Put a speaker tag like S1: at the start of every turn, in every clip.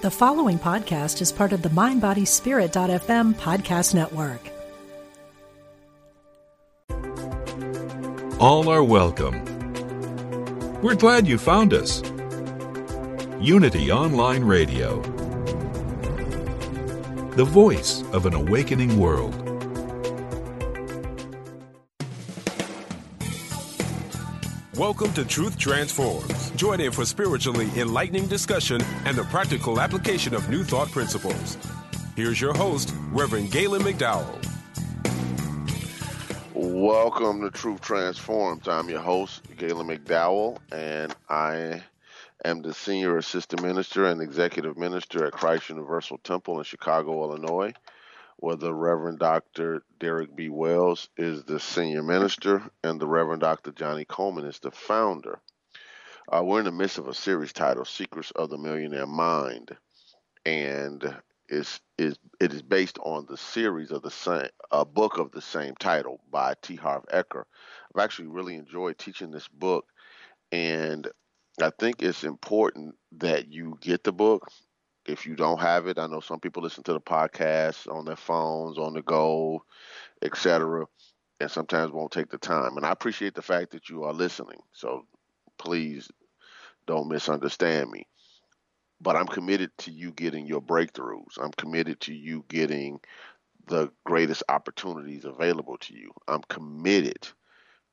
S1: The following podcast is part of the MindBodySpirit.fm podcast network.
S2: All are welcome. We're glad you found us. Unity Online Radio, the voice of an awakening world.
S3: Welcome to Truth Transforms. Join in for spiritually enlightening discussion and the practical application of new thought principles. Here's your host, Reverend Galen McDowell.
S4: Welcome to Truth Transforms. I'm your host, Galen McDowell, and I am the Senior Assistant Minister and Executive Minister at Christ Universal Temple in Chicago, Illinois where the Reverend Dr. Derrick B. Wells is the senior minister and the Reverend Dr. Johnnie Colemon is the founder. Uh, we're in the midst of a series titled Secrets of the Millionaire Mind, and it's, is, it is based on the series of the same, a book of the same title by T. Harv Eker. I've actually really enjoyed teaching this book, and I think it's important that you get the book if you don't have it, I know some people listen to the podcast on their phones, on the go, etc., and sometimes won't take the time. And I appreciate the fact that you are listening. So please don't misunderstand me. But I'm committed to you getting your breakthroughs. I'm committed to you getting the greatest opportunities available to you. I'm committed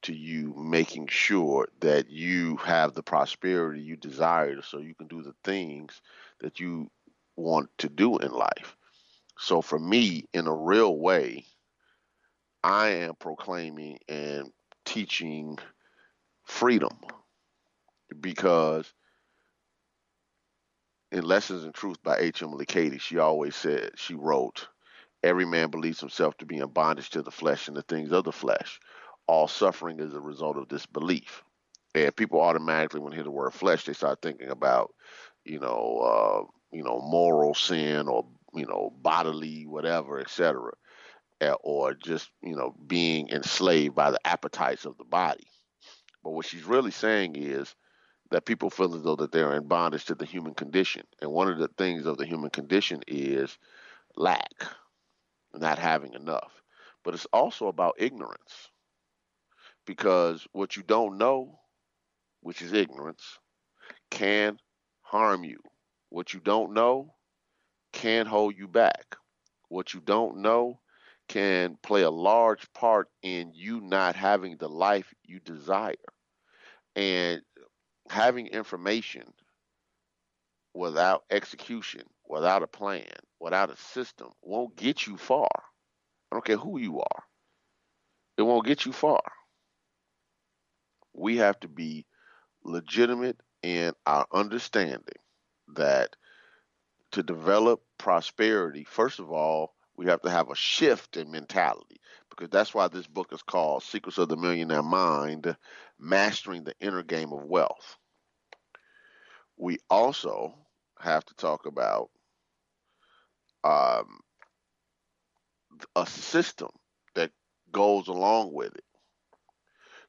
S4: to you making sure that you have the prosperity you desire so you can do the things that you want to do in life. So for me, in a real way, I am proclaiming and teaching freedom because in Lessons in Truth by H.M. Cady, she always said, she wrote, Every man believes himself to be in bondage to the flesh and the things of the flesh. All suffering is a result of this belief. And people automatically, when they hear the word flesh, they start thinking about, you know, uh, you know, moral sin or, you know, bodily, whatever, etc., eh, or just, you know, being enslaved by the appetites of the body. But what she's really saying is that people feel as though that they're in bondage to the human condition. And one of the things of the human condition is lack, not having enough. But it's also about ignorance. Because what you don't know, which is ignorance, can harm you. What you don't know can hold you back. What you don't know can play a large part in you not having the life you desire. And having information without execution, without a plan, without a system won't get you far. I don't care who you are. It won't get you far. We have to be legitimate in our understanding that to develop prosperity, first of all, we have to have a shift in mentality because that's why this book is called Secrets of the Millionaire Mind Mastering the Inner Game of Wealth. We also have to talk about um, a system that goes along with it.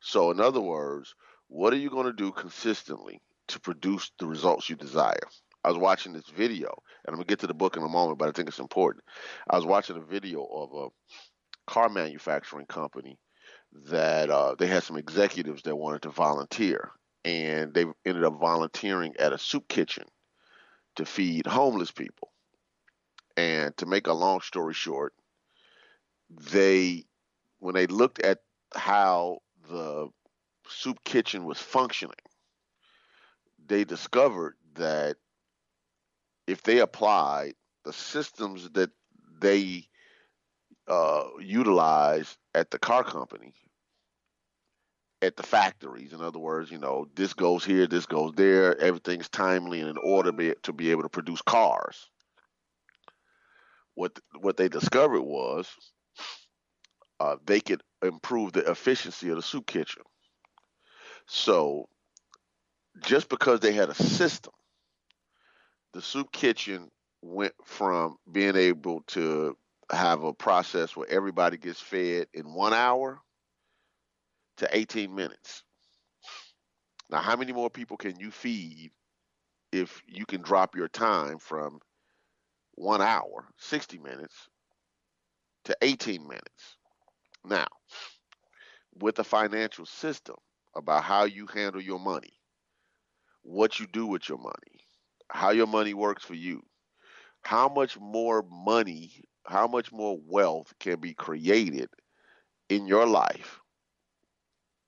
S4: So, in other words, what are you going to do consistently to produce the results you desire? I was watching this video, and I'm gonna get to the book in a moment, but I think it's important. I was watching a video of a car manufacturing company that uh, they had some executives that wanted to volunteer, and they ended up volunteering at a soup kitchen to feed homeless people. And to make a long story short, they when they looked at how the soup kitchen was functioning, they discovered that if they applied the systems that they uh, utilize at the car company, at the factories. In other words, you know, this goes here, this goes there. Everything's timely and in order to be able to produce cars. What what they discovered was uh, they could improve the efficiency of the soup kitchen. So just because they had a system the soup kitchen went from being able to have a process where everybody gets fed in one hour to 18 minutes. Now, how many more people can you feed if you can drop your time from one hour, 60 minutes, to 18 minutes. Now, with the financial system about how you handle your money, what you do with your money, how your money works for you, how much more money, how much more wealth can be created in your life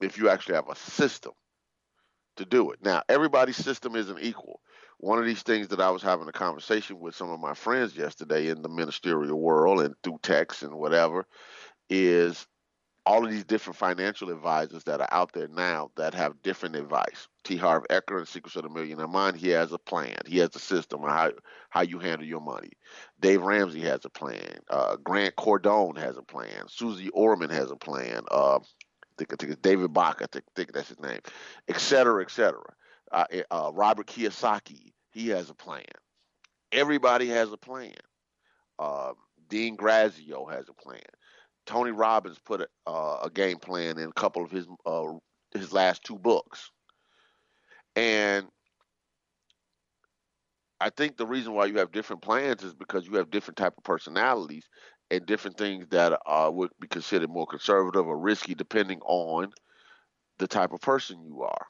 S4: if you actually have a system to do it. Now, everybody's system isn't equal. One of these things that I was having a conversation with some of my friends yesterday in the ministerial world and through text and whatever is all of these different financial advisors that are out there now that have different advice. T. Harv Eker and Secrets of the Millionaire Mind, he has a plan. He has a system on how, how you handle your money. Dave Ramsey has a plan. Uh, Grant Cardone has a plan. Susie Orman has a plan. Uh, I think, I think it's David Bach, I think, think that's his name, et cetera, et cetera. Uh, eh, uh, Robert Kiyosaki, he has a plan. Everybody has a plan. Um, Dean Grazio has a plan. Tony Robbins put a, uh, a game plan in a couple of his uh, his last two books, and I think the reason why you have different plans is because you have different type of personalities and different things that uh, would be considered more conservative or risky depending on the type of person you are.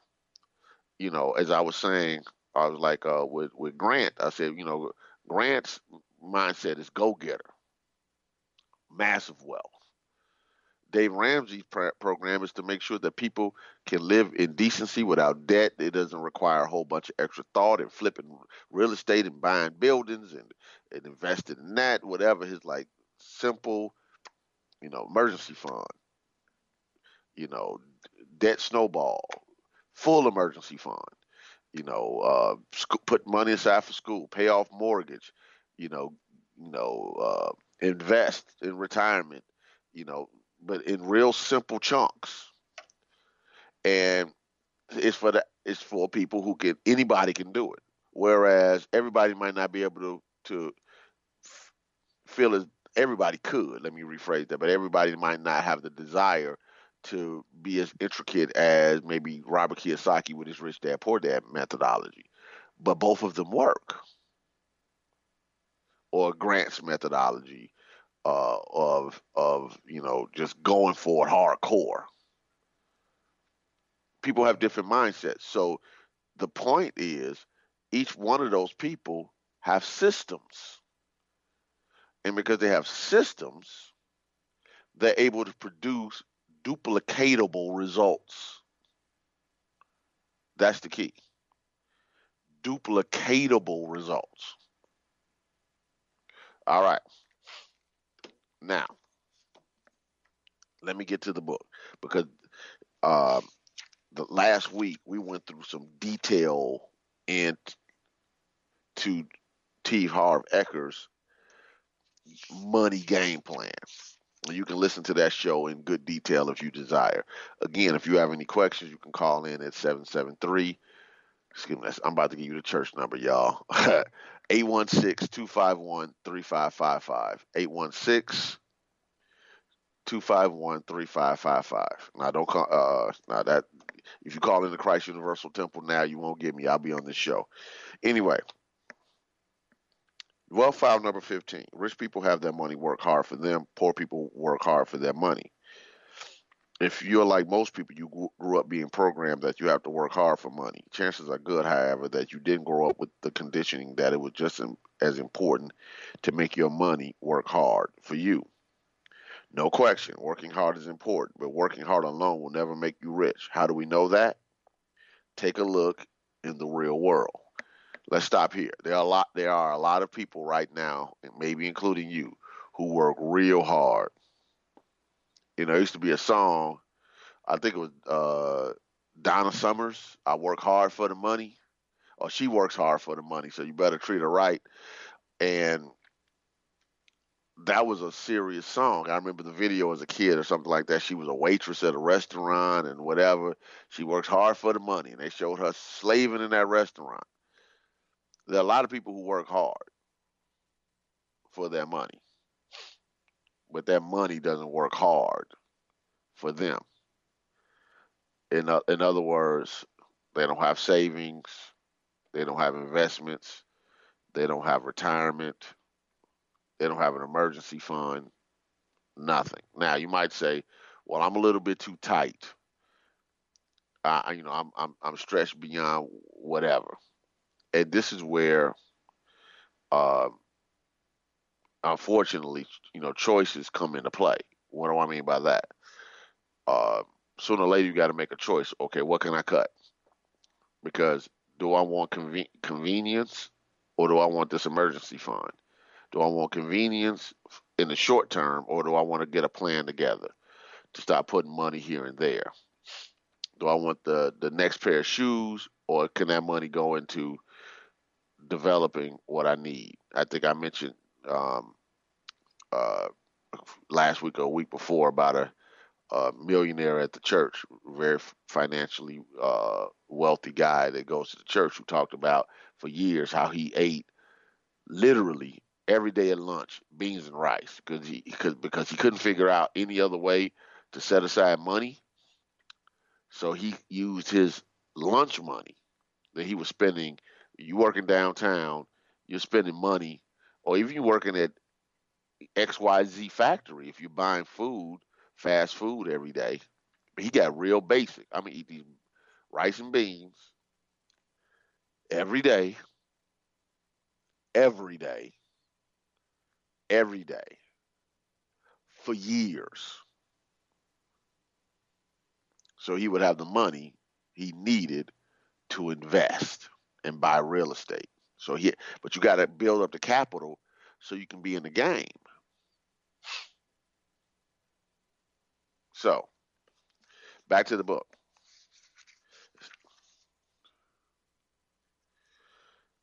S4: You know, as I was saying, I was like uh, with with Grant. I said, you know, Grant's mindset is go getter, massive wealth. Dave Ramsey's program is to make sure that people can live in decency without debt. It doesn't require a whole bunch of extra thought and flipping real estate and buying buildings and, and investing in that, whatever his like simple, you know, emergency fund, you know, debt snowball, full emergency fund, you know, uh, sc- put money aside for school, pay off mortgage, you know, you know, uh, invest in retirement, you know, but in real simple chunks. And it's for the it's for people who can anybody can do it. Whereas everybody might not be able to to feel as everybody could. Let me rephrase that, but everybody might not have the desire to be as intricate as maybe Robert Kiyosaki with his Rich Dad Poor Dad methodology. But both of them work. Or Grant's methodology uh, of of you know just going for it hardcore. People have different mindsets, so the point is each one of those people have systems, and because they have systems, they're able to produce duplicatable results. That's the key. Duplicatable results. All right. Now, let me get to the book because uh, the last week we went through some detail into T. Harv Eker's money game plan. You can listen to that show in good detail if you desire. Again, if you have any questions, you can call in at 773. Excuse me, I'm about to give you the church number, y'all. 816-251-3555. 816-251-3555. Now don't call uh now that if you call in the Christ Universal Temple now, you won't get me. I'll be on this show. Anyway, wealth file number 15. Rich people have their money work hard for them. Poor people work hard for their money if you're like most people, you grew up being programmed that you have to work hard for money. Chances are good, however, that you didn't grow up with the conditioning that it was just as important to make your money work hard for you. No question, working hard is important, but working hard alone will never make you rich. How do we know that? Take a look in the real world. Let's stop here. There are a lot there are a lot of people right now, and maybe including you, who work real hard you know, it used to be a song. I think it was uh, Donna Summers. I work hard for the money, or she works hard for the money. So you better treat her right. And that was a serious song. I remember the video as a kid or something like that. She was a waitress at a restaurant and whatever. She works hard for the money, and they showed her slaving in that restaurant. There are a lot of people who work hard for their money but that money doesn't work hard for them. In, uh, in other words, they don't have savings, they don't have investments, they don't have retirement, They don't have an emergency fund. Nothing. Now you might say, "Well, I'm a little bit too tight. I, you know, I'm I'm I'm stretched beyond whatever." And this is where, uh, unfortunately, you know, choices come into play. What do I mean by that? Uh, sooner or later, you got to make a choice. Okay, what can I cut? Because do I want conven- convenience or do I want this emergency fund? Do I want convenience in the short term or do I want to get a plan together to start putting money here and there? Do I want the, the next pair of shoes or can that money go into developing what I need? I think I mentioned um, uh, last week or a week before about a, a millionaire at the church, very financially uh, wealthy guy that goes to the church who talked about for years how he ate literally every day at lunch beans and rice because he cause, because he couldn't figure out any other way to set aside money. So he used his lunch money that he was spending. You working downtown, you're spending money, or even you working at XYZ factory if you're buying food, fast food every day. He got real basic. I mean, eat these rice and beans every day, every day, every day for years. So he would have the money he needed to invest and buy real estate. So he, but you got to build up the capital so you can be in the game. So, back to the book.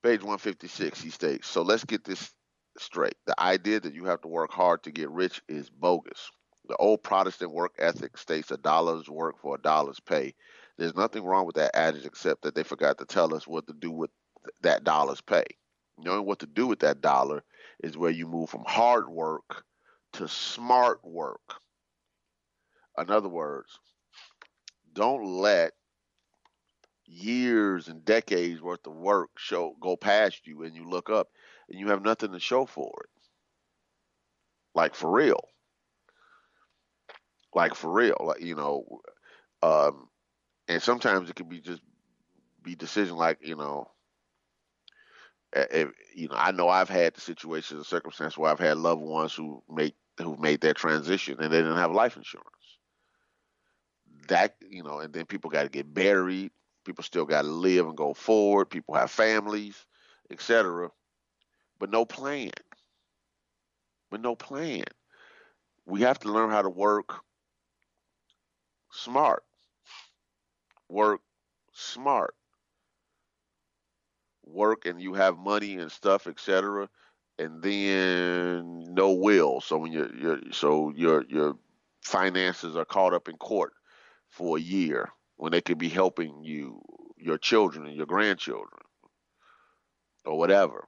S4: Page 156, he states, So let's get this straight. The idea that you have to work hard to get rich is bogus. The old Protestant work ethic states a dollar's work for a dollar's pay. There's nothing wrong with that adage except that they forgot to tell us what to do with that dollar's pay. Knowing what to do with that dollar is where you move from hard work to smart work. In other words, don't let years and decades worth of work show go past you and you look up and you have nothing to show for it. Like for real. Like for real. Like you know, um, and sometimes it can be just be decision like you know. You know, I know I've had the situations and circumstances where I've had loved ones who make who made that transition and they didn't have life insurance. That you know, and then people got to get buried. People still got to live and go forward. People have families, etc but no plan. But no plan. We have to learn how to work smart. Work smart. Work and you have money and stuff, etc. And then no will. So when your so your your finances are caught up in court for a year when they could be helping you, your children and your grandchildren, or whatever.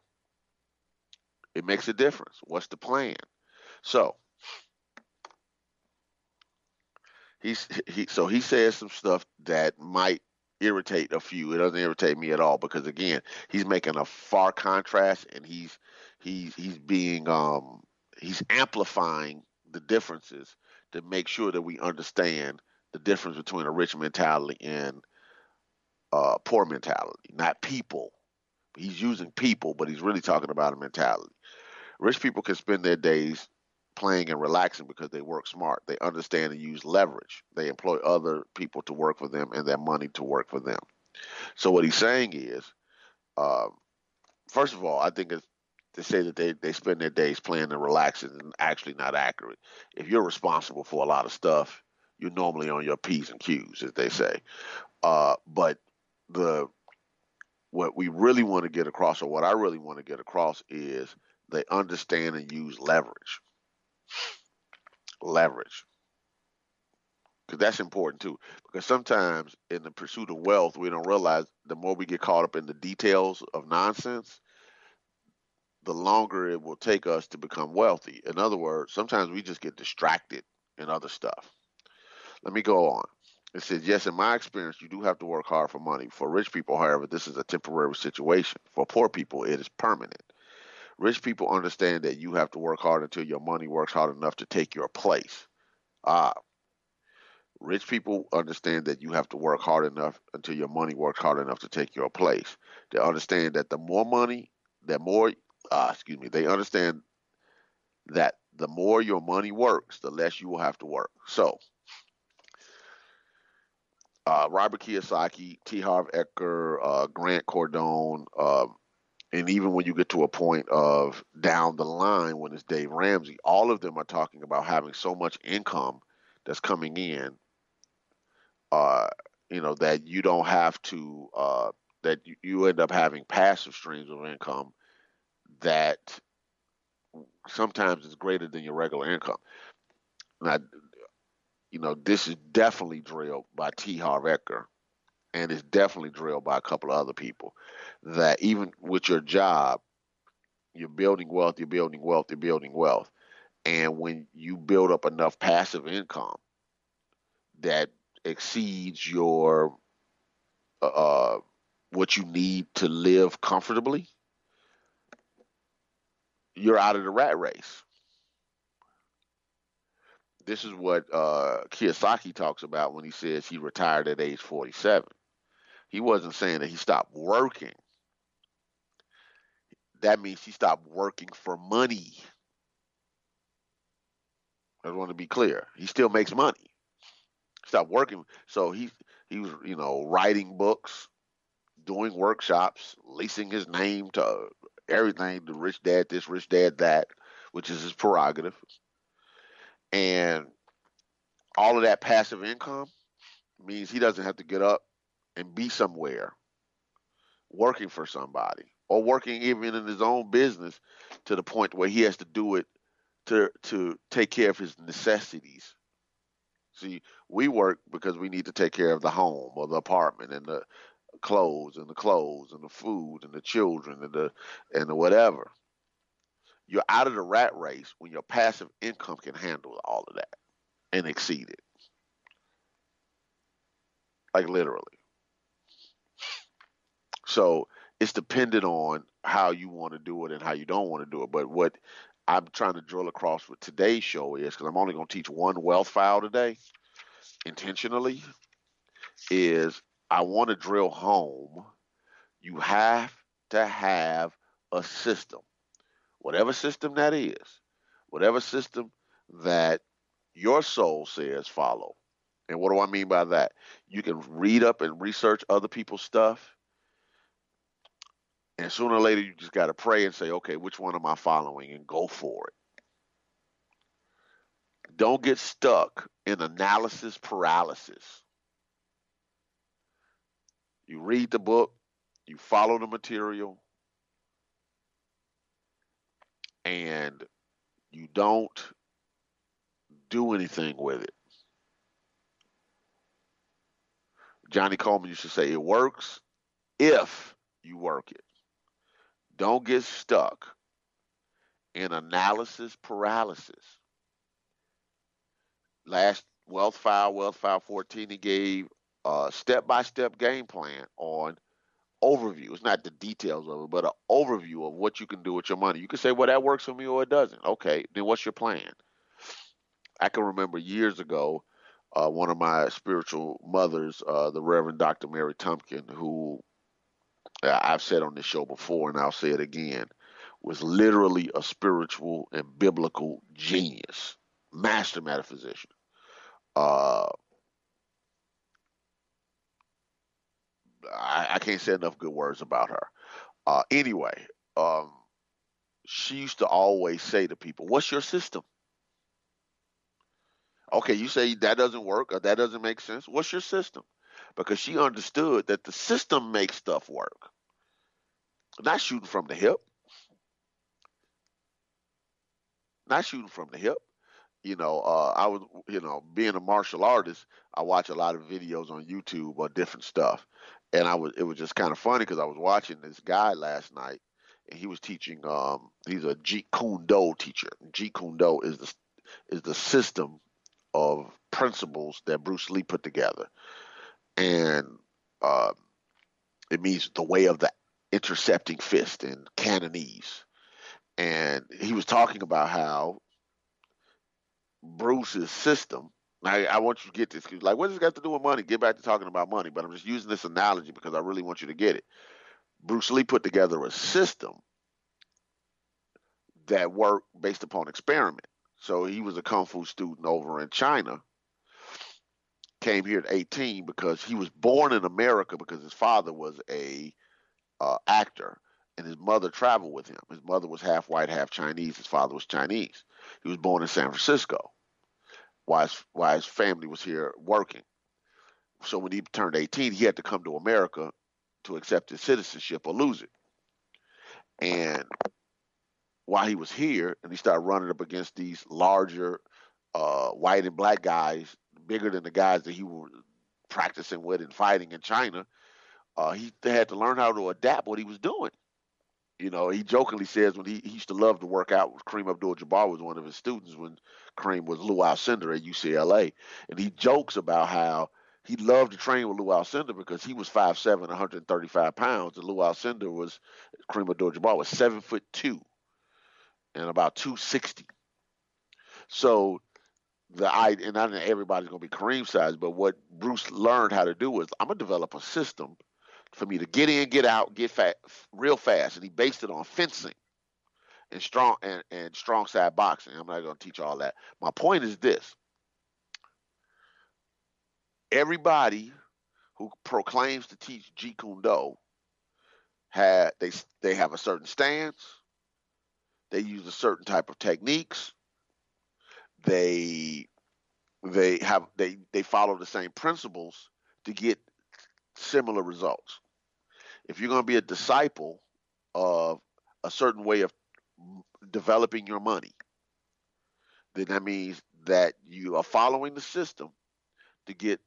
S4: It makes a difference. What's the plan? So he's he so he says some stuff that might irritate a few. It doesn't irritate me at all because again, he's making a far contrast and he's he's he's being um he's amplifying the differences to make sure that we understand the difference between a rich mentality and uh, poor mentality, not people. He's using people, but he's really talking about a mentality. Rich people can spend their days playing and relaxing because they work smart. They understand and use leverage. They employ other people to work for them and their money to work for them. So what he's saying is, um, first of all, I think it's to say that they, they spend their days playing and relaxing is actually not accurate. If you're responsible for a lot of stuff, you're normally on your P's and Q's, as they say. Uh, but the what we really want to get across, or what I really want to get across, is they understand and use leverage. Leverage. Because that's important too. Because sometimes in the pursuit of wealth, we don't realize the more we get caught up in the details of nonsense, the longer it will take us to become wealthy. In other words, sometimes we just get distracted in other stuff. Let me go on. It says, yes, in my experience, you do have to work hard for money. For rich people, however, this is a temporary situation. For poor people, it is permanent. Rich people understand that you have to work hard until your money works hard enough to take your place. Ah, rich people understand that you have to work hard enough until your money works hard enough to take your place. They understand that the more money, the more, uh, excuse me, they understand that the more your money works, the less you will have to work. So, uh, Robert Kiyosaki, T. Harv Eker, uh, Grant Cardone, uh, and even when you get to a point of down the line when it's Dave Ramsey, all of them are talking about having so much income that's coming in, uh, you know, that you don't have to, uh, that you, you end up having passive streams of income that sometimes is greater than your regular income. Now, you know, this is definitely drilled by T. Harv Eker and it's definitely drilled by a couple of other people that even with your job, you're building wealth, you're building wealth, you're building wealth. And when you build up enough passive income that exceeds your uh, what you need to live comfortably, you're out of the rat race. This is what uh, Kiyosaki talks about when he says he retired at age 47. He wasn't saying that he stopped working. That means he stopped working for money. I want to be clear. He still makes money. Stop working. So he he was, you know, writing books, doing workshops, leasing his name to everything, the rich dad this, rich dad that, which is his prerogative. And all of that passive income means he doesn't have to get up and be somewhere working for somebody or working even in his own business to the point where he has to do it to to take care of his necessities. See, we work because we need to take care of the home or the apartment and the clothes and the clothes and the food and the children and the and the whatever. You're out of the rat race when your passive income can handle all of that and exceed it. Like literally. So it's dependent on how you want to do it and how you don't want to do it. But what I'm trying to drill across with today's show is because I'm only going to teach one wealth file today intentionally is I want to drill home. You have to have a system, whatever system that is, whatever system that your soul says follow. And what do I mean by that? You can read up and research other people's stuff and sooner or later, you just got to pray and say, okay, which one am I following and go for it. Don't get stuck in analysis paralysis. You read the book, you follow the material, and you don't do anything with it. Johnnie Colemon used to say, it works if you work it. Don't get stuck in analysis paralysis. Last Wealth File, Wealth File 14, he gave a step by step game plan on overview. It's not the details of it, but an overview of what you can do with your money. You can say, well, that works for me or it doesn't. Okay, then what's your plan? I can remember years ago, uh, one of my spiritual mothers, uh, the Reverend Dr. Mary Tumpkin, who I've said on this show before, and I'll say it again, was literally a spiritual and biblical genius, master metaphysician. Uh, I, I, can't say enough good words about her. Uh, anyway, um, she used to always say to people, "What's your system?" Okay, you say that doesn't work or that doesn't make sense. What's your system? Because she understood that the system makes stuff work. Not shooting from the hip. Not shooting from the hip. You know, uh, I was, you know, being a martial artist, I watch a lot of videos on YouTube or different stuff, and I was, it was just kind of funny because I was watching this guy last night, and he was teaching. Um, he's a Jeet Kune Do teacher. Jeet Kune Do is the is the system of principles that Bruce Lee put together and uh, it means the way of the intercepting fist in Cantonese. and he was talking about how Bruce's system. I, I want you to get this. Like, what does this got to do with money? Get back to talking about money, but I'm just using this analogy because I really want you to get it. Bruce Lee put together a system that worked based upon experiment. So he was a kung fu student over in China. Came here at 18 because he was born in America because his father was a uh, actor and his mother traveled with him. His mother was half white, half Chinese. His father was Chinese. He was born in San Francisco while his, his family was here working. So when he turned 18, he had to come to America to accept his citizenship or lose it. And while he was here, and he started running up against these larger uh, white and black guys, bigger than the guys that he was practicing with and fighting in China, uh, he had to learn how to adapt what he was doing. You know, he jokingly says when he, he used to love to work out with Kareem Abdul-Jabbar was one of his students when Kareem was Lou Alcindor at UCLA, and he jokes about how he loved to train with Lou Alcindor because he was 5'7", 135 pounds, and Lou Alcindor was Kareem Abdul-Jabbar was seven foot two and about 260. So the I and not everybody's gonna be Kareem size, but what Bruce learned how to do was I'm gonna develop a system for me to get in, get out, get fat real fast. And he based it on fencing and strong and, and strong side boxing. I'm not to teach all that. My point is this. Everybody who proclaims to teach Jeet Kune Do had they they have a certain stance. They use a certain type of techniques. They they have they they follow the same principles to get similar results. If you're going to be a disciple of a certain way of developing your money, then that means that you are following the system to get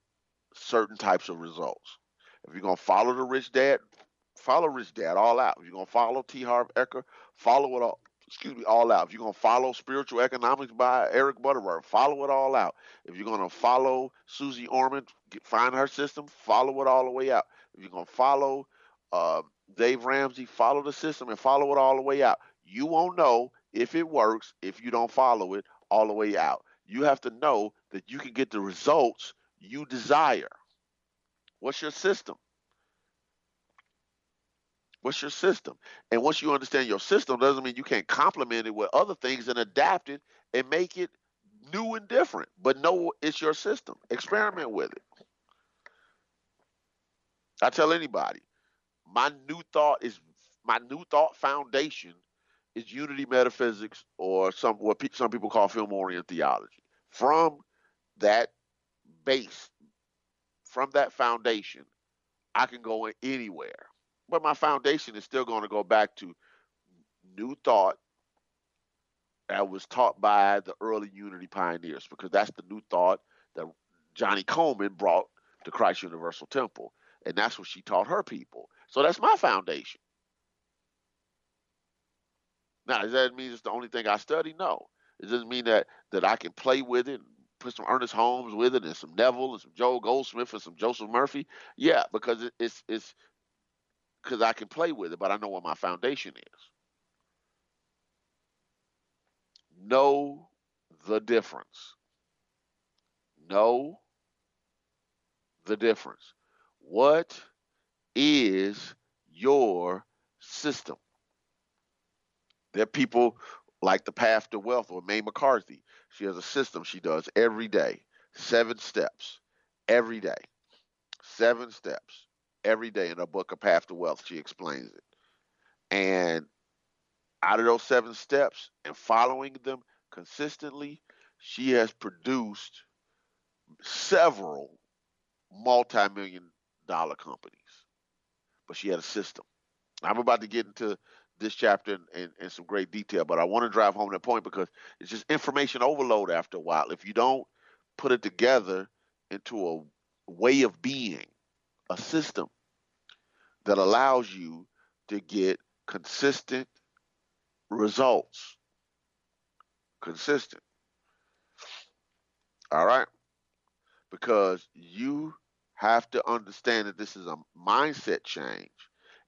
S4: certain types of results. If you're going to follow the rich dad, follow rich dad all out. If you're going to follow T. Harv Eker, follow it all. Excuse me, all out. If you're going to follow Spiritual Economics by Eric Butterworth, follow it all out. If you're going to follow Susie Orman, find her system, follow it all the way out. If you're going to follow uh, Dave Ramsey, follow the system and follow it all the way out. You won't know if it works if you don't follow it all the way out. You have to know that you can get the results you desire. What's your system? What's your system? And once you understand your system, doesn't mean you can't complement it with other things and adapt it and make it new and different. But know it's your system. Experiment with it. I tell anybody, my new thought is my new thought foundation is unity metaphysics or some what pe- some people call Fillmorian theology. From that base, from that foundation, I can go anywhere. But my foundation is still going to go back to new thought that was taught by the early unity pioneers because that's the new thought that johnnie colemon brought to Christ Universal Temple. And that's what she taught her people. So that's my foundation. Now, does that mean it's the only thing I study? No. It doesn't mean that that I can play with it and put some Ernest Holmes with it and some Neville and some Joel Goldsmith and some Joseph Murphy. Yeah, because it, it's it's because I can play with it, but I know what my foundation is. Know the difference. Know the difference. What is your system? There are people like the Path to Wealth or May McCarthy. She has a system she does every day, seven steps every day, seven steps every day in her book, A Path to Wealth. She explains it. And out of those seven steps and following them consistently, she has produced several multi million dollar companies. But she had a system. I'm about to get into this chapter in, in, in, some great detail, but I want to drive home that point because it's just information overload after a while. If you don't put it together into a way of being, a system that allows you to get consistent results. Consistent. All right? Because you have to understand that this is a mindset change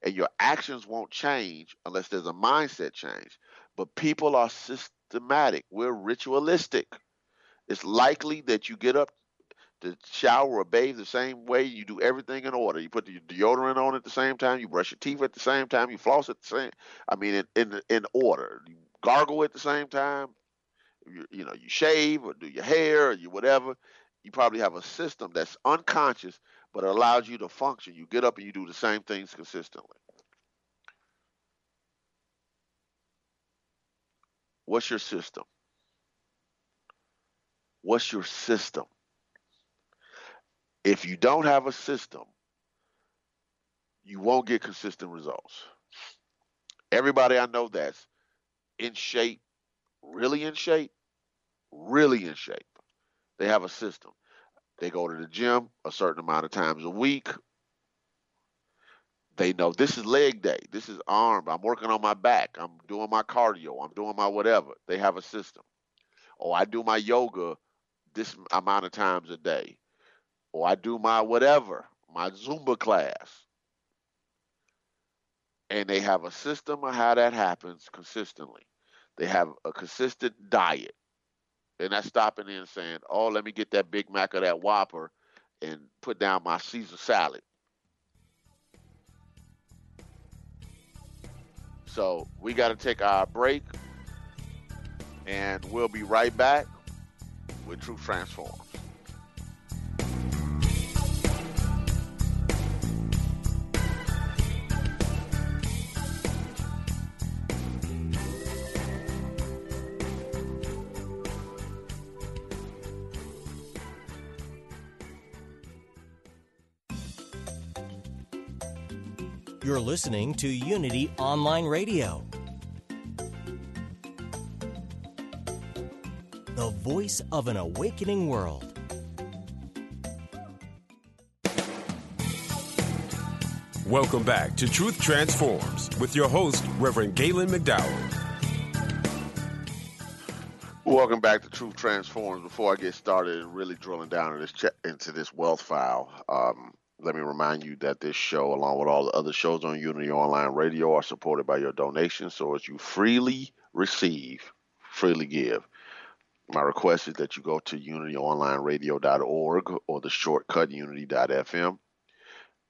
S4: and your actions won't change unless there's a mindset change. But people are systematic. We're ritualistic. It's likely that you get up to shower or bathe the same way. You do everything in order. You put the deodorant on at the same time. You brush your teeth at the same time. You floss at the same. I mean, in in, in order. You gargle at the same time. You, you know, you shave or do your hair or you whatever. You probably have a system that's unconscious, but it allows you to function. You get up and you do the same things consistently. What's your system? What's your system? If you don't have a system, you won't get consistent results. Everybody I know that's in shape, really in shape, really in shape, they have a system. They go to the gym a certain amount of times a week. They know this is leg day. This is arm. I'm working on my back. I'm doing my cardio. I'm doing my whatever. They have a system. Oh, I do my yoga this amount of times a day. Or I do my whatever, my Zumba class. And they have a system of how that happens consistently. They have a consistent diet. They're not stopping in saying, oh, let me get that Big Mac or that Whopper and put down my Caesar salad. So we got to take our break, and we'll be right back with Truth Transforms.
S5: You're listening to Unity Online Radio, the voice of an awakening world.
S3: Welcome back to Truth Transforms with your host, Reverend Galen McDowell.
S4: Welcome back to Truth Transforms. Before I get started really drilling down into this, into this wealth file, um, let me remind you that this show, along with all the other shows on Unity Online Radio, are supported by your donations. So as you freely receive, freely give. My request is that you go to unityonlineradio.org or the shortcut unity.fm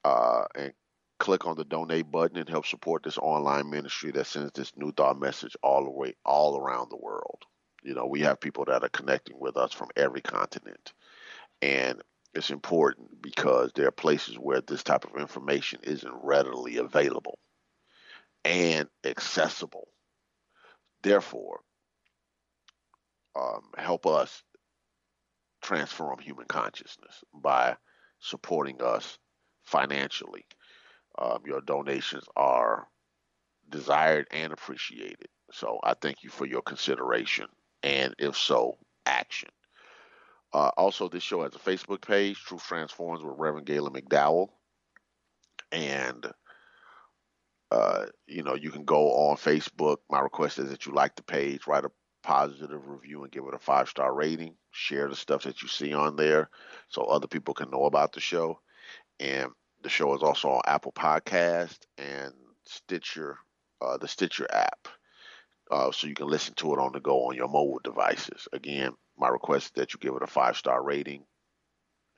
S4: uh, and click on the donate button and help support this online ministry that sends this new thought message all the way all around the world. You know, we have people that are connecting with us from every continent. And it's important because there are places where this type of information isn't readily available and accessible. Therefore, um, help us transform human consciousness by supporting us financially. Um, your donations are desired and appreciated. So I thank you for your consideration and, if so, action. Uh, also, this show has a Facebook page, Truth Transforms with Reverend Galen McDowell. And, uh, you know, you can go on Facebook. My request is that you like the page, write a positive review, and give it a five star rating. Share the stuff that you see on there so other people can know about the show. And the show is also on Apple Podcast and Stitcher, uh, the Stitcher app. Uh, so you can listen to it on the go on your mobile devices. Again, my request is that you give it a five star rating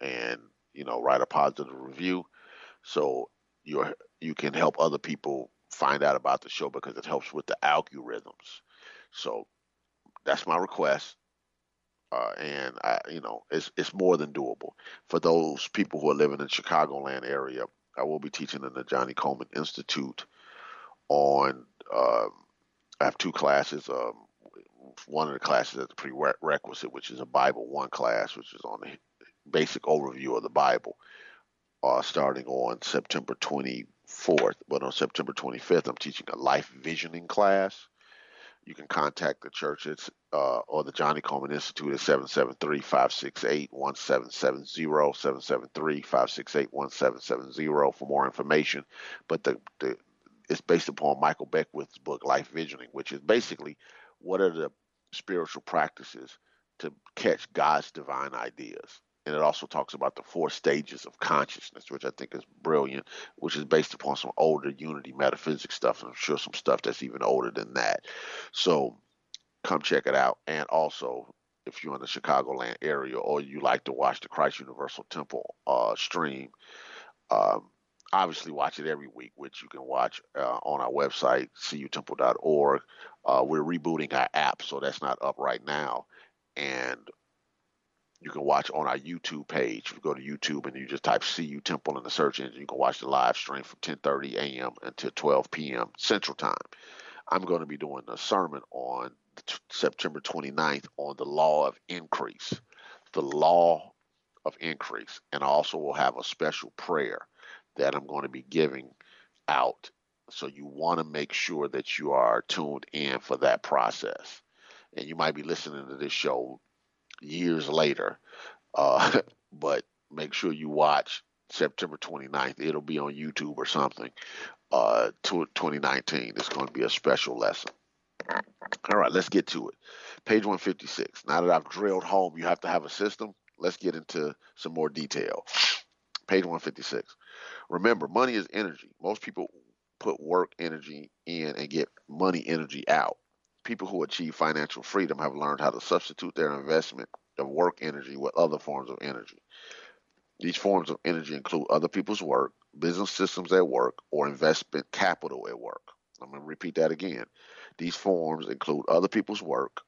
S4: and you know write a positive review so you you can help other people find out about the show because it helps with the algorithms so that's my request uh, and I, you know it's it's more than doable for those people who are living in the Chicagoland area. I will be teaching in the Johnnie Colemon Institute on. Um, I have two classes. Um, one of the classes that's a prerequisite, which is a Bible One class, which is on the basic overview of the Bible, uh, starting on September 24th. But on September 25th, I'm teaching a life visioning class. You can contact the church uh, or the Johnnie Colemon Institute at 773 568 1770, 773 568 1770 for more information. But the, the it's based upon Michael Beckwith's book, Life Visioning, which is basically what are the spiritual practices to catch God's divine ideas. and it also talks about the four stages of consciousness, which I think is brilliant, which is based upon some older Unity metaphysics stuff, and I'm sure some stuff that's even older than that. So come check it out. And also, if you're in the Chicagoland area or you like to watch the Christ Universal Temple uh, stream, um, obviously watch it every week, which you can watch uh, on our website, cutemple.org. Uh, we're rebooting our app, so that's not up right now. And you can watch on our YouTube page. If you go to YouTube and you just type CU Temple in the search engine, you can watch the live stream from 10:30 a.m. until 12 p.m. Central Time. I'm going to be doing a sermon on t- September 29th on the law of increase, the law of increase, and I also will have a special prayer that I'm going to be giving out. So you want to make sure that you are tuned in for that process. And you might be listening to this show years later, uh, but make sure you watch September 29th. It'll be on YouTube or something. Uh, 2019. It's going to be a special lesson. All right, let's get to it. Page 156. Now that I've drilled home, you have to have a system. Let's get into some more detail. Page 156. Remember, money is energy. Most people put work energy in and get money energy out. People who achieve financial freedom have learned how to substitute their investment of work energy with other forms of energy. These forms of energy include other people's work, business systems at work, or investment capital at work. I'm going to repeat that again. These forms include other people's work,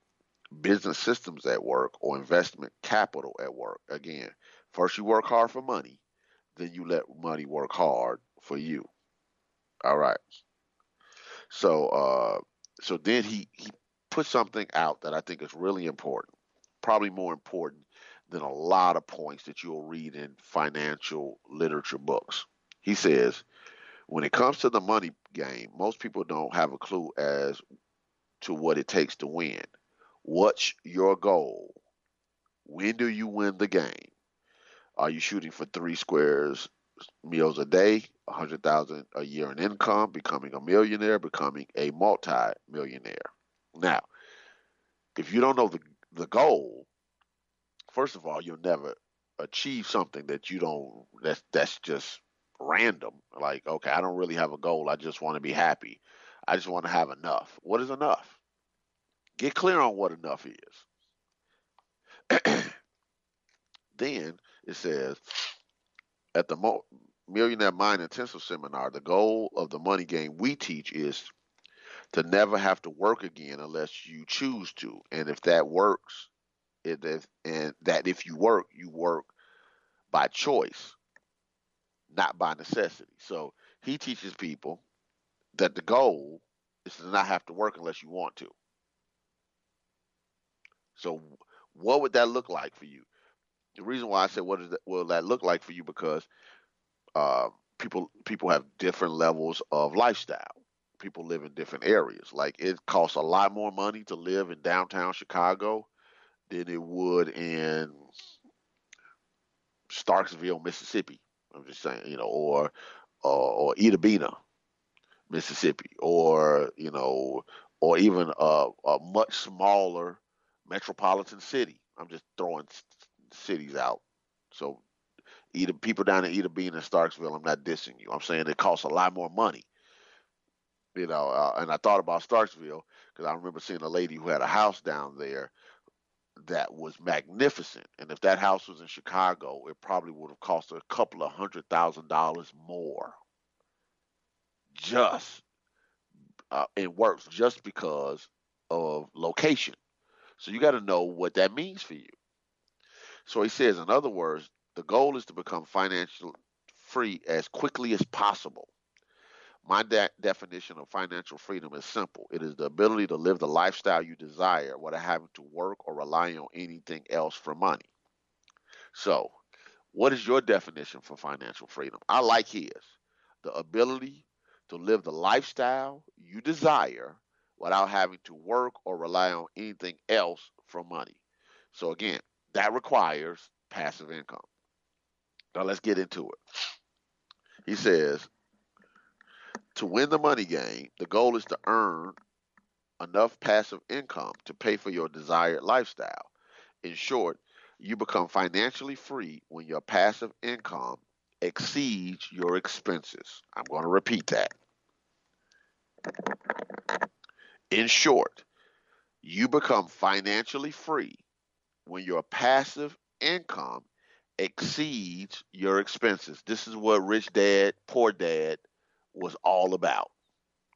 S4: business systems at work, or investment capital at work. Again, first you work hard for money, then you let money work hard for you. All right. So uh so then he he put something out that I think is really important. Probably more important than a lot of points that you'll read in financial literature books. He says, when it comes to the money game, most people don't have a clue as to what it takes to win. What's your goal? When do you win the game? Are you shooting for three squares meals a day, a hundred thousand a year in income, becoming a millionaire, becoming a multi-millionaire? Now, if you don't know the the goal, first of all, you'll never achieve something that you don't that's that's just random. Like, okay, I don't really have a goal. I just want to be happy. I just want to have enough. What is enough? Get clear on what enough is. then it says at the Millionaire Mind Intensive Seminar, the goal of the money game we teach is to never have to work again unless you choose to. And if that works, it, if, and that if you work, you work by choice, not by necessity. So he teaches people that the goal is to not have to work unless you want to. So what would that look like for you? The reason why I said what that, will that look like for you because uh, people people have different levels of lifestyle. People live in different areas. Like it costs a lot more money to live in downtown Chicago than it would in Starksville, Mississippi. I'm just saying, you know, or or, or Itta Mississippi, or you know, or even a, a much smaller metropolitan city. I'm just throwing cities out. So either people down in either being in Starksville, I'm not dissing you. I'm saying it costs a lot more money. You know, uh, and I thought about Starksville because I remember seeing a lady who had a house down there that was magnificent. And if that house was in Chicago, it probably would have cost a couple of hundred thousand dollars more. Just uh, it works just because of location. So you got to know what that means for you. So he says, in other words, the goal is to become financial free as quickly as possible. My de- definition of financial freedom is simple it is the ability to live the lifestyle you desire without having to work or rely on anything else for money. So, what is your definition for financial freedom? I like his the ability to live the lifestyle you desire without having to work or rely on anything else for money. So, again, that requires passive income. Now let's get into it. He says, to win the money game, the goal is to earn enough passive income to pay for your desired lifestyle. In short, You become financially free when your passive income exceeds your expenses. I'm going to repeat that. In short, you become financially free when your passive income exceeds your expenses. This is what Rich Dad, Poor Dad was all about.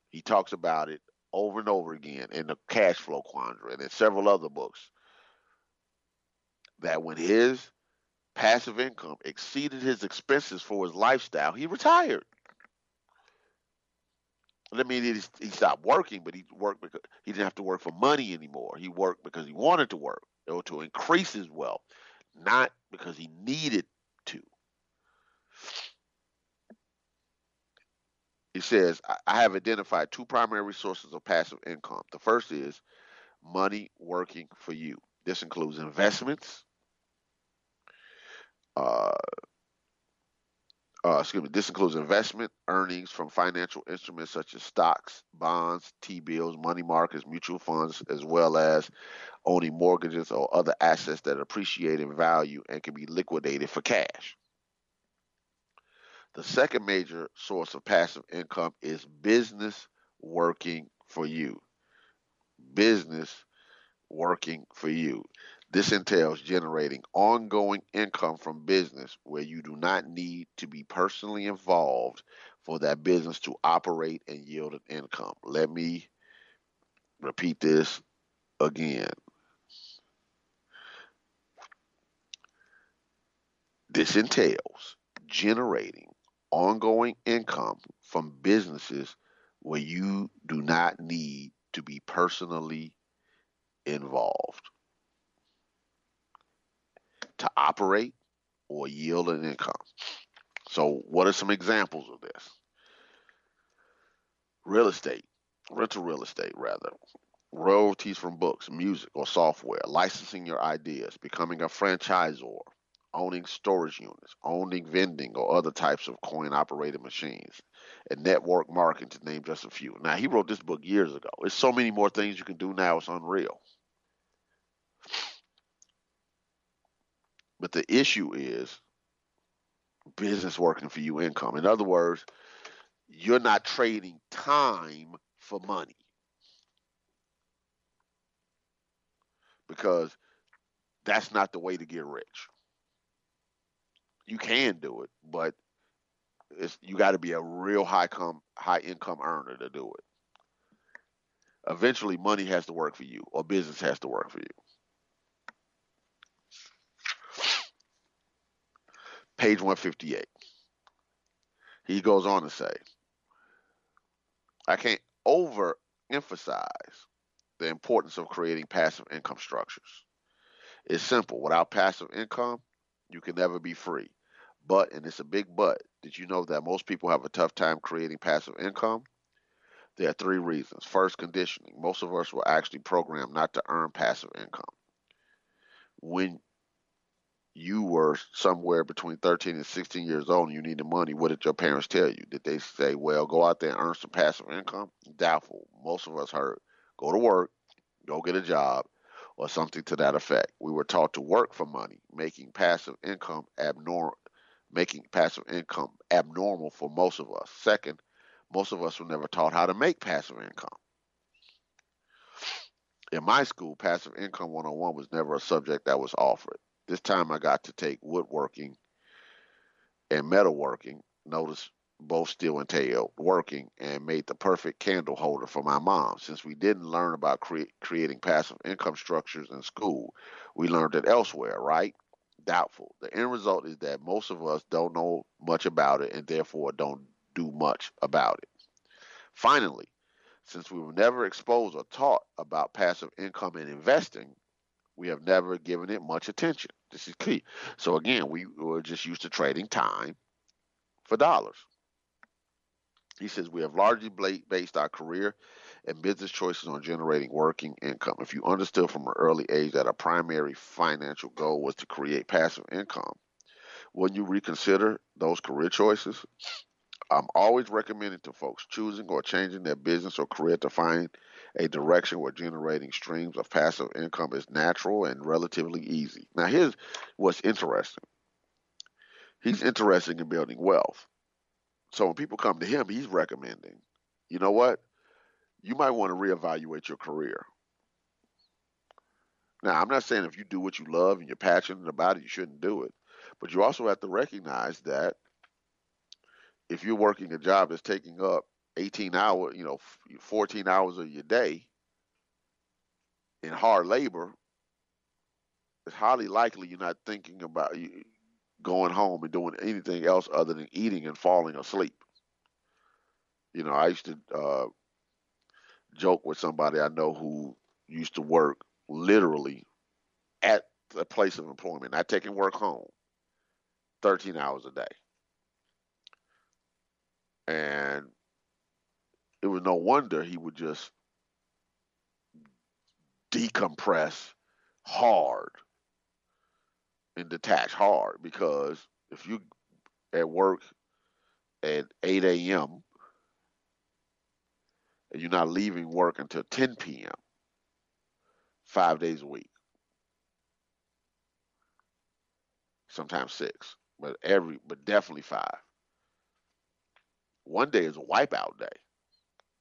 S4: He talks about it over and over again in the Cashflow Quadrant and in several other books. That when his passive income exceeded his expenses for his lifestyle, he retired. That mean he, he stopped working, but he worked because he didn't have to work for money anymore. He worked because he wanted to work or to increase his wealth, not because he needed to. He says, I have identified two primary sources of passive income. The first is money working for you. This includes investments, uh, uh, excuse me, this includes investment earnings from financial instruments such as stocks, bonds, T-bills, money markets, mutual funds, as well as owning mortgages or other assets that appreciate in value and can be liquidated for cash. The second major source of passive income is business working for you. Business working for you. This entails generating ongoing income from business where you do not need to be personally involved for that business to operate and yield an income. Let me repeat this again. This entails generating ongoing income from businesses where you do not need to be personally involved to operate or yield an income. So, what are some examples of this? Real estate, rental real estate, rather, royalties from books, music, or software, licensing your ideas, becoming a franchisor, owning storage units, owning vending or other types of coin operated machines, and network marketing, to name just a few. Now, he wrote this book years ago. There's so many more things you can do now, it's unreal. But the issue is business working for you income. In other words, you're not trading time for money. Because that's not the way to get rich. You can do it, but you got to be a real high com high income earner to do it. Eventually money has to work for you or business has to work for you. Page 158. He goes on to say, I can't overemphasize the importance of creating passive income structures. It's simple. Without passive income, you can never be free. But, and it's a big but, did you know that most people have a tough time creating passive income? There are three reasons. First, conditioning. Most of us were actually programmed not to earn passive income. When you were somewhere between 13 and 16 years old and you needed money, what did your parents tell you? Did they say, well, go out there and earn some passive income? Doubtful. Most of us heard, go to work, go get a job, or something to that effect. We were taught to work for money, making passive income abnormal, making passive income abnormal for most of us. Second, most of us were never taught how to make passive income. In my school, passive income 101 was never a subject that was offered. This time I got to take woodworking and metalworking. Notice both still entailed working and made the perfect candle holder for my mom. Since we didn't learn about cre- creating passive income structures in school, we learned it elsewhere, right? Doubtful. The end result is that most of us don't know much about it and therefore don't do much about it. Finally, since we were never exposed or taught about passive income and investing, we have never given it much attention. This is key. So again, we were just used to trading time for dollars. He says we have largely based our career and business choices on generating working income. If you understood from an early age that a primary financial goal was to create passive income, wouldn't you reconsider those career choices? I'm always recommending to folks choosing or changing their business or career to find a direction where generating streams of passive income is natural and relatively easy. Now, here's what's interesting he's hmm. interested in building wealth. So when people come to him, he's recommending, you know what? You might want to reevaluate your career. Now, I'm not saying if you do what you love and you're passionate about it, you shouldn't do it. But you also have to recognize that if you're working a job that's taking up 18 hour, you know, 14 hours of your day in hard labor, it's highly likely you're not thinking about going home and doing anything else other than eating and falling asleep. You know, I used to uh, joke with somebody I know who used to work literally at the place of employment, not taking work home, 13 hours a day. And it was no wonder he would just decompress hard and detach hard because if you at work at 8 a.m. and you're not leaving work until 10 p.m. five days a week, sometimes six, but every but definitely five. One day is a wipeout day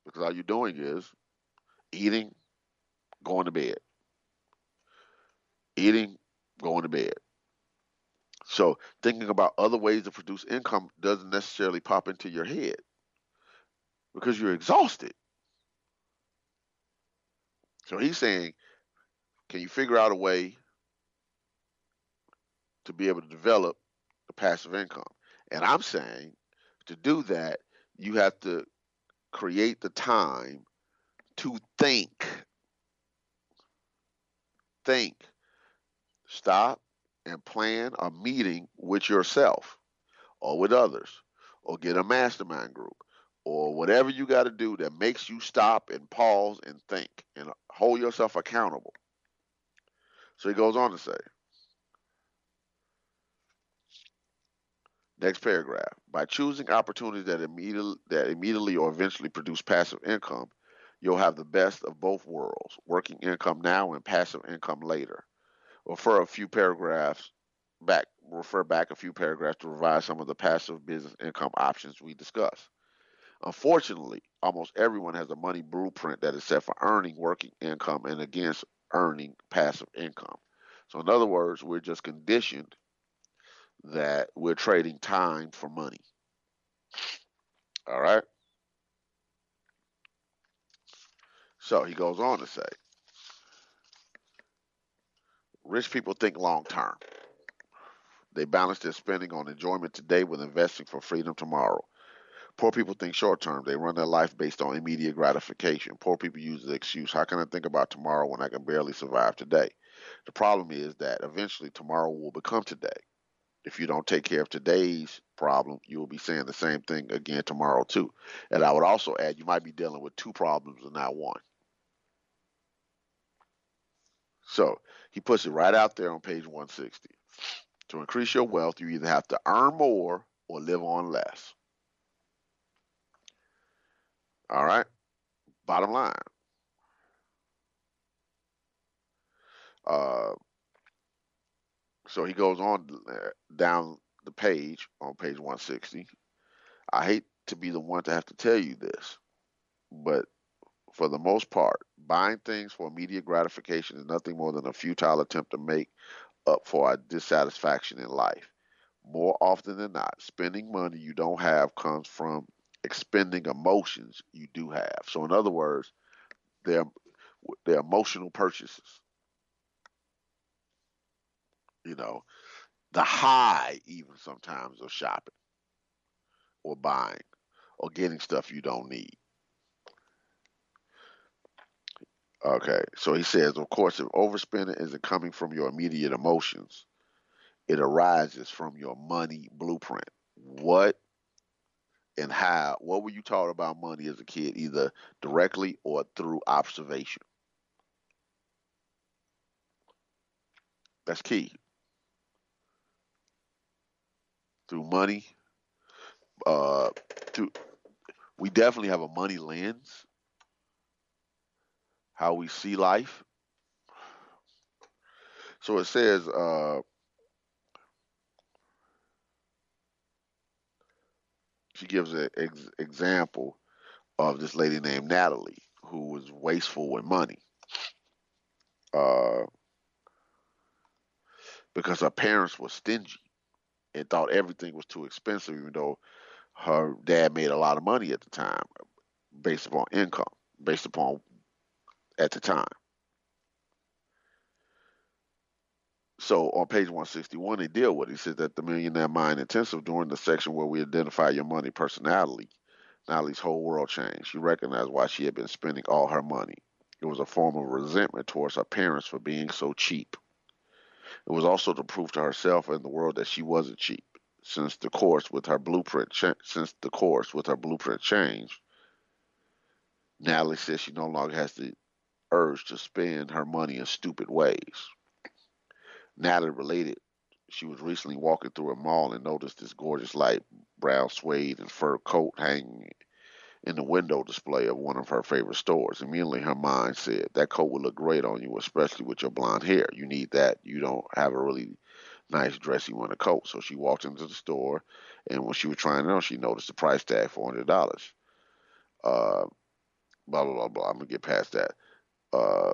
S4: because all you're doing is eating, going to bed. Eating, going to bed. So thinking about other ways to produce income doesn't necessarily pop into your head because you're exhausted. So he's saying, can you figure out a way to be able to develop a passive income? And I'm saying to do that, you have to create the time to think. Think. Stop and plan a meeting with yourself or with others or get a mastermind group or whatever you got to do that makes you stop and pause and think and hold yourself accountable. So he goes on to say, Next paragraph. By choosing opportunities that immediately, that immediately or eventually produce passive income, you'll have the best of both worlds working income now and passive income later. Refer a few paragraphs back, refer back a few paragraphs to revise some of the passive business income options we discussed. Unfortunately, almost everyone has a money blueprint that is set for earning working income and against earning passive income. So, in other words, we're just conditioned that we're trading time for money. All right. So he goes on to say, rich people think long term. They balance their spending on enjoyment today with investing for freedom tomorrow. Poor people think short term. They run their life based on immediate gratification. Poor people use the excuse, how can I think about tomorrow when I can barely survive today? The problem is that eventually tomorrow will become today if you don't take care of today's problem, you will be saying the same thing again tomorrow too. And I would also add, you might be dealing with two problems and not one. So he puts it right out there on page 160. To increase your wealth, you either have to earn more or live on less. All right. Bottom line. Uh, so he goes on uh, down the page on page 160. I hate to be the one to have to tell you this, but for the most part, buying things for immediate gratification is nothing more than a futile attempt to make up for our dissatisfaction in life. More often than not, spending money you don't have comes from expending emotions you do have. So, in other words, they're, they're emotional purchases you know, the high even sometimes of shopping or buying or getting stuff you don't need. Okay, so he says, of course, if overspending isn't coming from your immediate emotions, it arises from your money blueprint. What and how, what were you taught about money as a kid, either directly or through observation? That's key. Through money. Uh, through we definitely have a money lens, how we see life. So it says, uh, she gives an ex- example of this lady named Natalie who was wasteful with money. Uh, because her parents were stingy and thought everything was too expensive, even though her dad made a lot of money at the time based upon income, based upon at the time. So on page 161, they deal with it. He said that the Millionaire Mind Intensive, during the section where we identify your money personality, Natalie's whole world changed. She recognized why she had been spending all her money. It was a form of resentment towards her parents for being so cheap. It was also to prove to herself and the world that she wasn't cheap. Since the course with her blueprint, cha- since the course with her blueprint changed, Natalie says she no longer has the urge to spend her money in stupid ways. Natalie related she was recently walking through a mall and noticed this gorgeous light brown suede and fur coat hanging in the window display of one of her favorite stores. Immediately her mind said, That coat would look great on you, especially with your blonde hair. You need that. You don't have a really nice dressy winter coat. So she walked into the store and when she was trying it on, she noticed the price tag four hundred dollars. Uh blah blah blah blah. I'm gonna get past that. Uh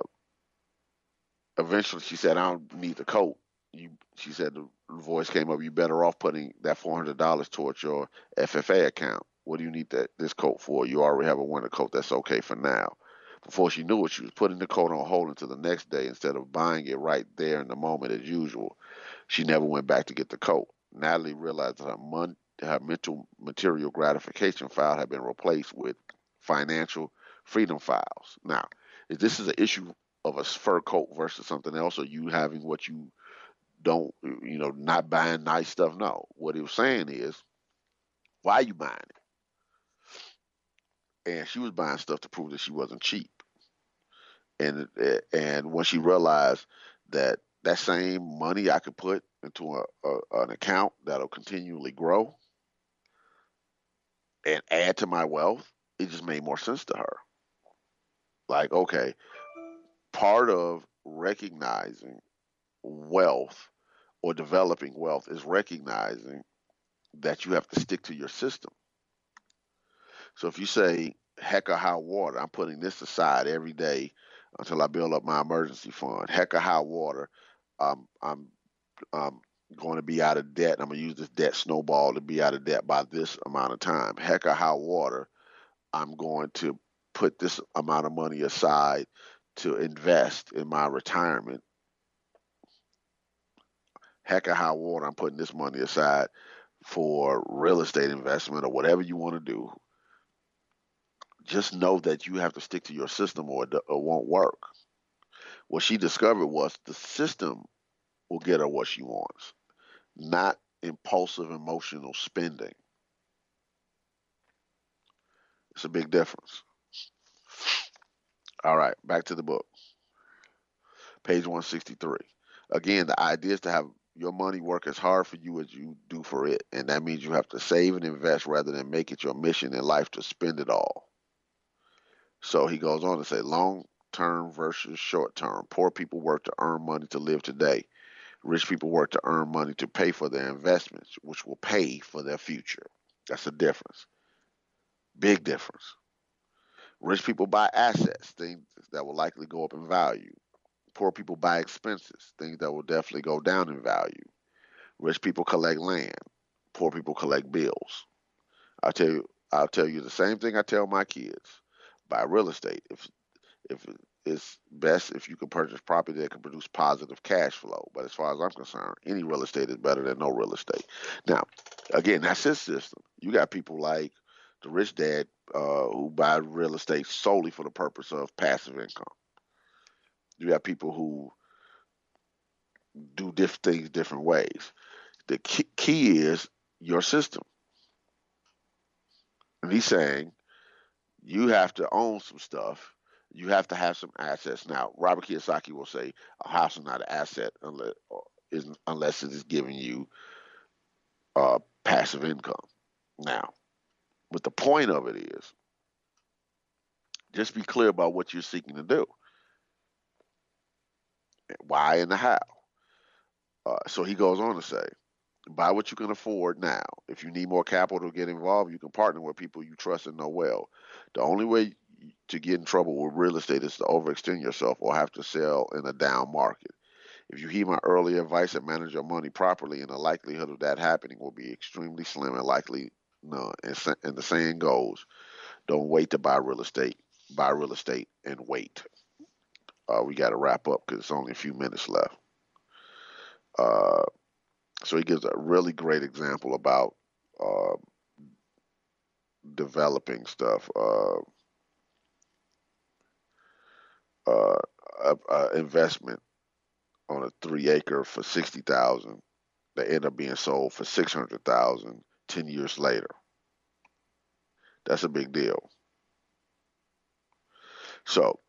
S4: eventually she said, I don't need the coat. You she said the voice came up, you better off putting that four hundred dollars towards your FFA account. What do you need that this coat for? You already have a winter coat that's okay for now. Before she knew it, she was putting the coat on hold until the next day instead of buying it right there in the moment as usual. She never went back to get the coat. Natalie realized that her, mon- her mental material gratification file had been replaced with financial freedom files. Now, if this is an issue of a fur coat versus something else, or you having what you don't, you know, not buying nice stuff, no. What he was saying is, why are you buying it? And she was buying stuff to prove that she wasn't cheap. And and when she realized that that same money I could put into a, a, an account that'll continually grow and add to my wealth, it just made more sense to her. Like, okay, part of recognizing wealth or developing wealth is recognizing that you have to stick to your system. So if you say, heck or high water, I'm putting this aside every day until I build up my emergency fund. Heck or high water, um, I'm I'm going to be out of debt. I'm going to use this debt snowball to be out of debt by this amount of time. Heck or high water, I'm going to put this amount of money aside to invest in my retirement. Heck or high water, I'm putting this money aside for real estate investment or whatever you want to do just know that you have to stick to your system or it, won't work. What she discovered was the system will get her what she wants, not impulsive emotional spending. It's a big difference. All right, back to the book. Page 163. Again, the idea is to have your money work as hard for you as you do for it. And that means you have to save and invest rather than make it your mission in life to spend it all. So he goes on to say long term versus short term. Poor people work to earn money to live today. Rich people work to earn money to pay for their investments, which will pay for their future. That's a difference. Big difference. Rich people buy assets, things that will likely go up in value. Poor people buy expenses, things that will definitely go down in value. Rich people collect land. Poor people collect bills. I'll tell you I'll tell you the same thing I tell my kids buy real estate. If if it's best if you can purchase property that can produce positive cash flow. But as far as I'm concerned, any real estate is better than no real estate. Now, again, that's his system. You got people like the rich dad uh, who buy real estate solely for the purpose of passive income. You got people who do different things different ways. The key, key is your system. And he's saying you have to own some stuff. You have to have some assets. Now, Robert Kiyosaki will say a house is not an asset unless unless it is giving you uh, passive income. Now, but the point of it is, just be clear about what you're seeking to do. Why and the how. Uh, so he goes on to say, buy what you can afford now. If you need more capital to get involved, you can partner with people you trust and know well. The only way to get in trouble with real estate is to overextend yourself or have to sell in a down market. If you heed my earlier advice and manage your money properly, and the likelihood of that happening will be extremely slim and likely none. And, and the saying goes, don't wait to buy real estate. Buy real estate and wait. Uh, we got to wrap up because it's only a few minutes left. Uh, so he gives a really great example about uh, developing stuff. Uh, uh, investment on a three acre for sixty thousand that end up being sold for six hundred thousand ten years later. That's a big deal. So,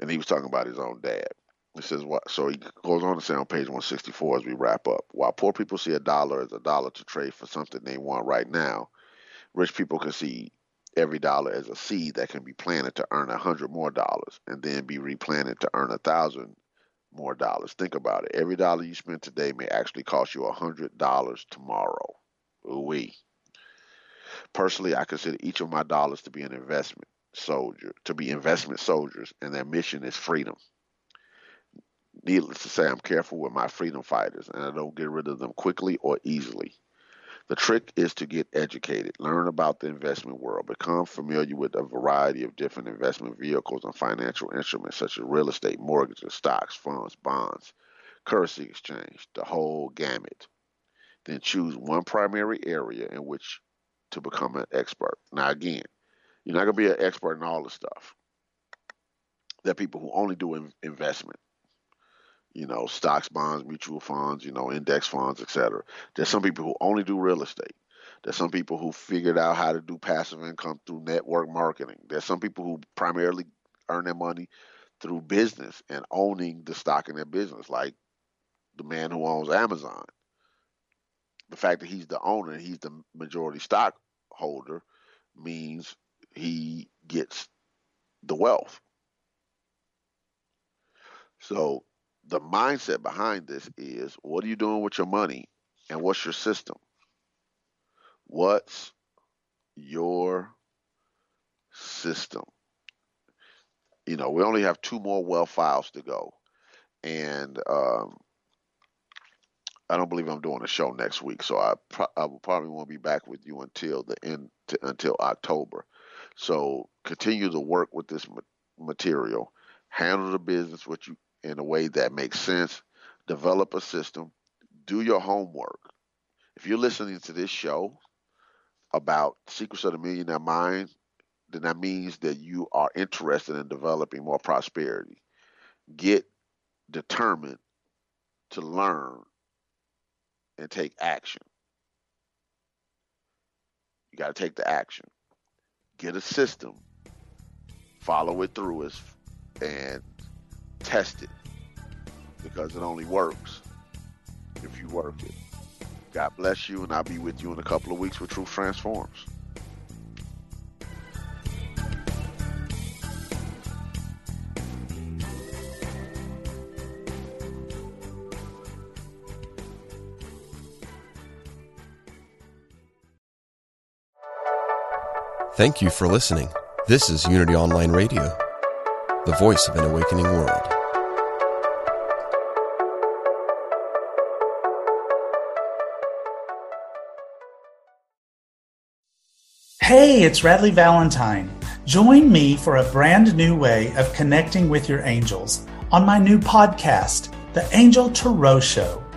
S4: and he was talking about his own dad. He says what? So he goes on to say on page 164 as we wrap up. While poor people see a dollar as a dollar to trade for something they want right now, rich people can see every dollar as a seed that can be planted to earn a hundred more dollars and then be replanted to earn a thousand more dollars. Think about it. Every dollar you spend today may actually cost you a hundred dollars tomorrow. We. Personally, I consider each of my dollars to be an investment soldier, to be investment soldiers, and their mission is freedom. Needless to say, I'm careful with my freedom fighters, and I don't get rid of them quickly or easily. The trick is to get educated, learn about the investment world, become familiar with a variety of different investment vehicles and financial instruments such as real estate, mortgages, stocks, funds, bonds, currency exchange, the whole gamut. Then choose one primary area in which to become an expert. Now, again, you're not going to be an expert in all the stuff. There are people who only do investment you know, stocks, bonds, mutual funds, you know, index funds, etc. There's some people who only do real estate. There's some people who figured out how to do passive income through network marketing. There's some people who primarily earn their money through business and owning the stock in their business, like the man who owns Amazon. The fact that he's the owner, and he's the majority stockholder, means he gets the wealth. So the mindset behind this is what are you doing with your money and what's your system? What's your system? You know, we only have two more wealth files to go. And um, I don't believe I'm doing a show next week, so I, pro- I probably won't be back with you until the end to, until October. So continue to work with this material, handle the business what you in a way that makes sense. Develop a system. Do your homework. If you're listening to this show about Secrets of the Millionaire Mind, then that means that you are interested in developing more prosperity. Get determined to learn and take action. You got to take the action. Get a system, follow it through, and test it because it only works if you work it. God bless you, and I'll be with you in a couple of weeks with Truth Transforms.
S6: Thank you for listening. This is Unity Online Radio the voice of an awakening world.
S7: Hey, it's Radleigh Valentine. Join me for a brand new way of connecting with your angels on my new podcast, The Angel Tarot Show.